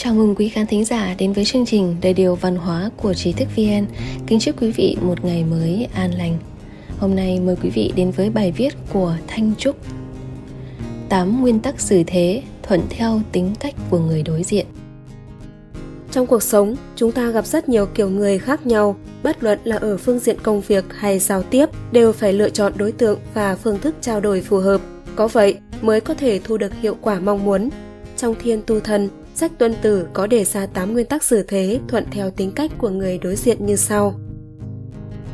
Chào mừng quý khán thính giả đến với chương trình Đầy điều văn hóa của trí thức VN. Kính chúc quý vị một ngày mới an lành. Hôm nay mời quý vị đến với bài viết của Thanh Trúc. 8 nguyên tắc xử thế thuận theo tính cách của người đối diện. Trong cuộc sống, chúng ta gặp rất nhiều kiểu người khác nhau, bất luận là ở phương diện công việc hay giao tiếp, đều phải lựa chọn đối tượng và phương thức trao đổi phù hợp. Có vậy mới có thể thu được hiệu quả mong muốn. Trong Thiên Tu Thần, sách tuân tử có đề ra 8 nguyên tắc xử thế thuận theo tính cách của người đối diện như sau.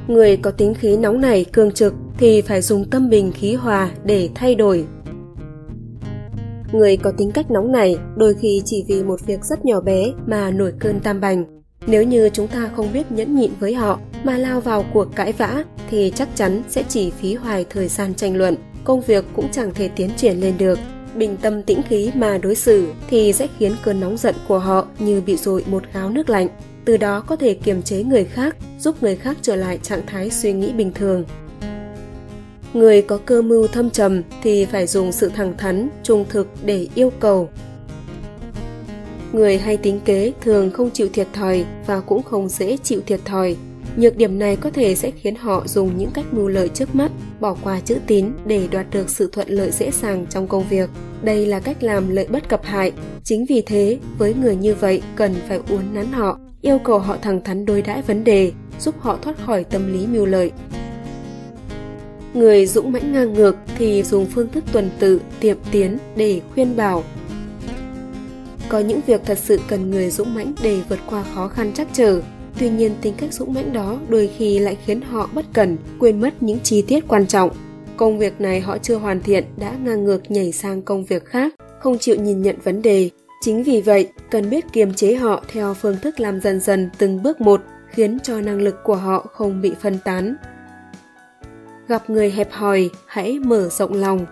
Người có tính khí nóng nảy, cương trực thì phải dùng tâm bình khí hòa để thay đổi. Người có tính cách nóng nảy đôi khi chỉ vì một việc rất nhỏ bé mà nổi cơn tam bành. Nếu như chúng ta không biết nhẫn nhịn với họ mà lao vào cuộc cãi vã thì chắc chắn sẽ chỉ phí hoài thời gian tranh luận, công việc cũng chẳng thể tiến triển lên được bình tâm tĩnh khí mà đối xử thì sẽ khiến cơn nóng giận của họ như bị dội một gáo nước lạnh. Từ đó có thể kiềm chế người khác, giúp người khác trở lại trạng thái suy nghĩ bình thường. Người có cơ mưu thâm trầm thì phải dùng sự thẳng thắn, trung thực để yêu cầu. Người hay tính kế thường không chịu thiệt thòi và cũng không dễ chịu thiệt thòi. Nhược điểm này có thể sẽ khiến họ dùng những cách mưu lợi trước mắt, bỏ qua chữ tín để đoạt được sự thuận lợi dễ dàng trong công việc. Đây là cách làm lợi bất cập hại. Chính vì thế, với người như vậy cần phải uốn nắn họ, yêu cầu họ thẳng thắn đối đãi vấn đề, giúp họ thoát khỏi tâm lý mưu lợi. Người dũng mãnh ngang ngược thì dùng phương thức tuần tự, tiệm tiến để khuyên bảo. Có những việc thật sự cần người dũng mãnh để vượt qua khó khăn chắc trở, Tuy nhiên tính cách dũng mãnh đó đôi khi lại khiến họ bất cẩn, quên mất những chi tiết quan trọng. Công việc này họ chưa hoàn thiện đã ngang ngược nhảy sang công việc khác, không chịu nhìn nhận vấn đề. Chính vì vậy, cần biết kiềm chế họ theo phương thức làm dần dần từng bước một, khiến cho năng lực của họ không bị phân tán. Gặp người hẹp hòi, hãy mở rộng lòng.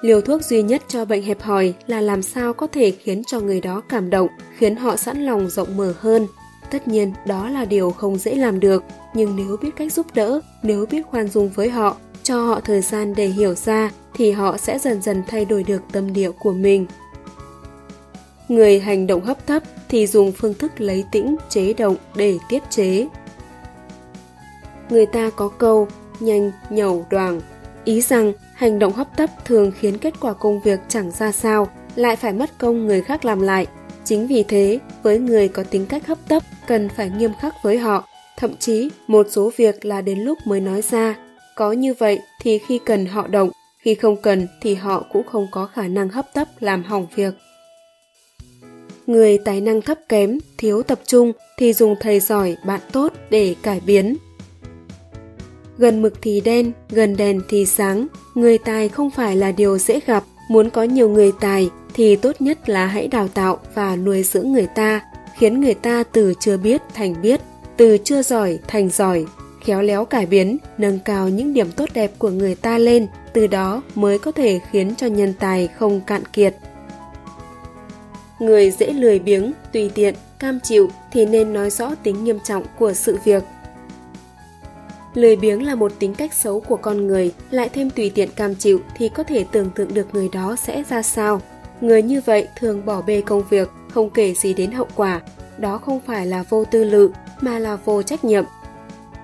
Liều thuốc duy nhất cho bệnh hẹp hòi là làm sao có thể khiến cho người đó cảm động, khiến họ sẵn lòng rộng mở hơn, Tất nhiên, đó là điều không dễ làm được, nhưng nếu biết cách giúp đỡ, nếu biết khoan dung với họ, cho họ thời gian để hiểu ra, thì họ sẽ dần dần thay đổi được tâm địa của mình. Người hành động hấp tấp thì dùng phương thức lấy tĩnh, chế động để tiết chế. Người ta có câu nhanh, nhẩu, đoàng, ý rằng hành động hấp tấp thường khiến kết quả công việc chẳng ra sao, lại phải mất công người khác làm lại Chính vì thế, với người có tính cách hấp tấp, cần phải nghiêm khắc với họ. Thậm chí, một số việc là đến lúc mới nói ra. Có như vậy thì khi cần họ động, khi không cần thì họ cũng không có khả năng hấp tấp làm hỏng việc. Người tài năng thấp kém, thiếu tập trung thì dùng thầy giỏi, bạn tốt để cải biến. Gần mực thì đen, gần đèn thì sáng, người tài không phải là điều dễ gặp, muốn có nhiều người tài thì tốt nhất là hãy đào tạo và nuôi dưỡng người ta, khiến người ta từ chưa biết thành biết, từ chưa giỏi thành giỏi, khéo léo cải biến, nâng cao những điểm tốt đẹp của người ta lên, từ đó mới có thể khiến cho nhân tài không cạn kiệt. Người dễ lười biếng, tùy tiện, cam chịu thì nên nói rõ tính nghiêm trọng của sự việc. Lười biếng là một tính cách xấu của con người, lại thêm tùy tiện cam chịu thì có thể tưởng tượng được người đó sẽ ra sao. Người như vậy thường bỏ bê công việc, không kể gì đến hậu quả. Đó không phải là vô tư lự, mà là vô trách nhiệm.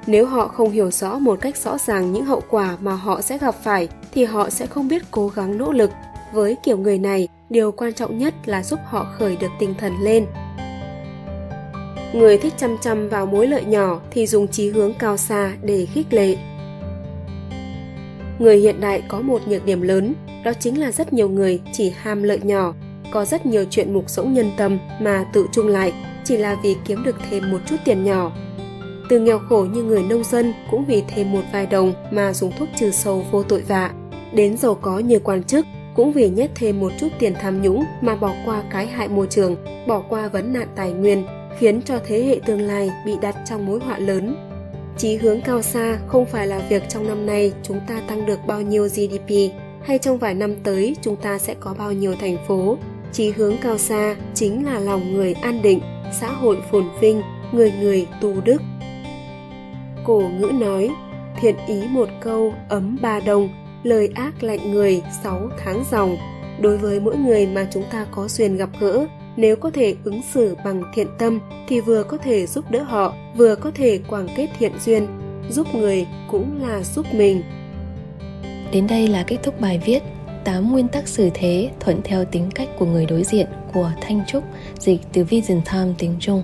Nếu họ không hiểu rõ một cách rõ ràng những hậu quả mà họ sẽ gặp phải, thì họ sẽ không biết cố gắng nỗ lực. Với kiểu người này, điều quan trọng nhất là giúp họ khởi được tinh thần lên. Người thích chăm chăm vào mối lợi nhỏ thì dùng trí hướng cao xa để khích lệ. Người hiện đại có một nhược điểm lớn, đó chính là rất nhiều người chỉ ham lợi nhỏ, có rất nhiều chuyện mục sống nhân tâm mà tự chung lại chỉ là vì kiếm được thêm một chút tiền nhỏ. Từ nghèo khổ như người nông dân cũng vì thêm một vài đồng mà dùng thuốc trừ sâu vô tội vạ. Đến giàu có như quan chức cũng vì nhét thêm một chút tiền tham nhũng mà bỏ qua cái hại môi trường, bỏ qua vấn nạn tài nguyên, khiến cho thế hệ tương lai bị đặt trong mối họa lớn. Chí hướng cao xa không phải là việc trong năm nay chúng ta tăng được bao nhiêu GDP hay trong vài năm tới, chúng ta sẽ có bao nhiêu thành phố? Chí hướng cao xa chính là lòng người an định, xã hội phồn vinh, người người tu đức. Cổ ngữ nói, thiện ý một câu, ấm ba đồng, lời ác lạnh người, sáu tháng dòng. Đối với mỗi người mà chúng ta có duyên gặp gỡ, nếu có thể ứng xử bằng thiện tâm thì vừa có thể giúp đỡ họ, vừa có thể quảng kết thiện duyên, giúp người cũng là giúp mình đến đây là kết thúc bài viết 8 nguyên tắc xử thế thuận theo tính cách của người đối diện của Thanh Trúc, dịch từ Vision Time tiếng Trung.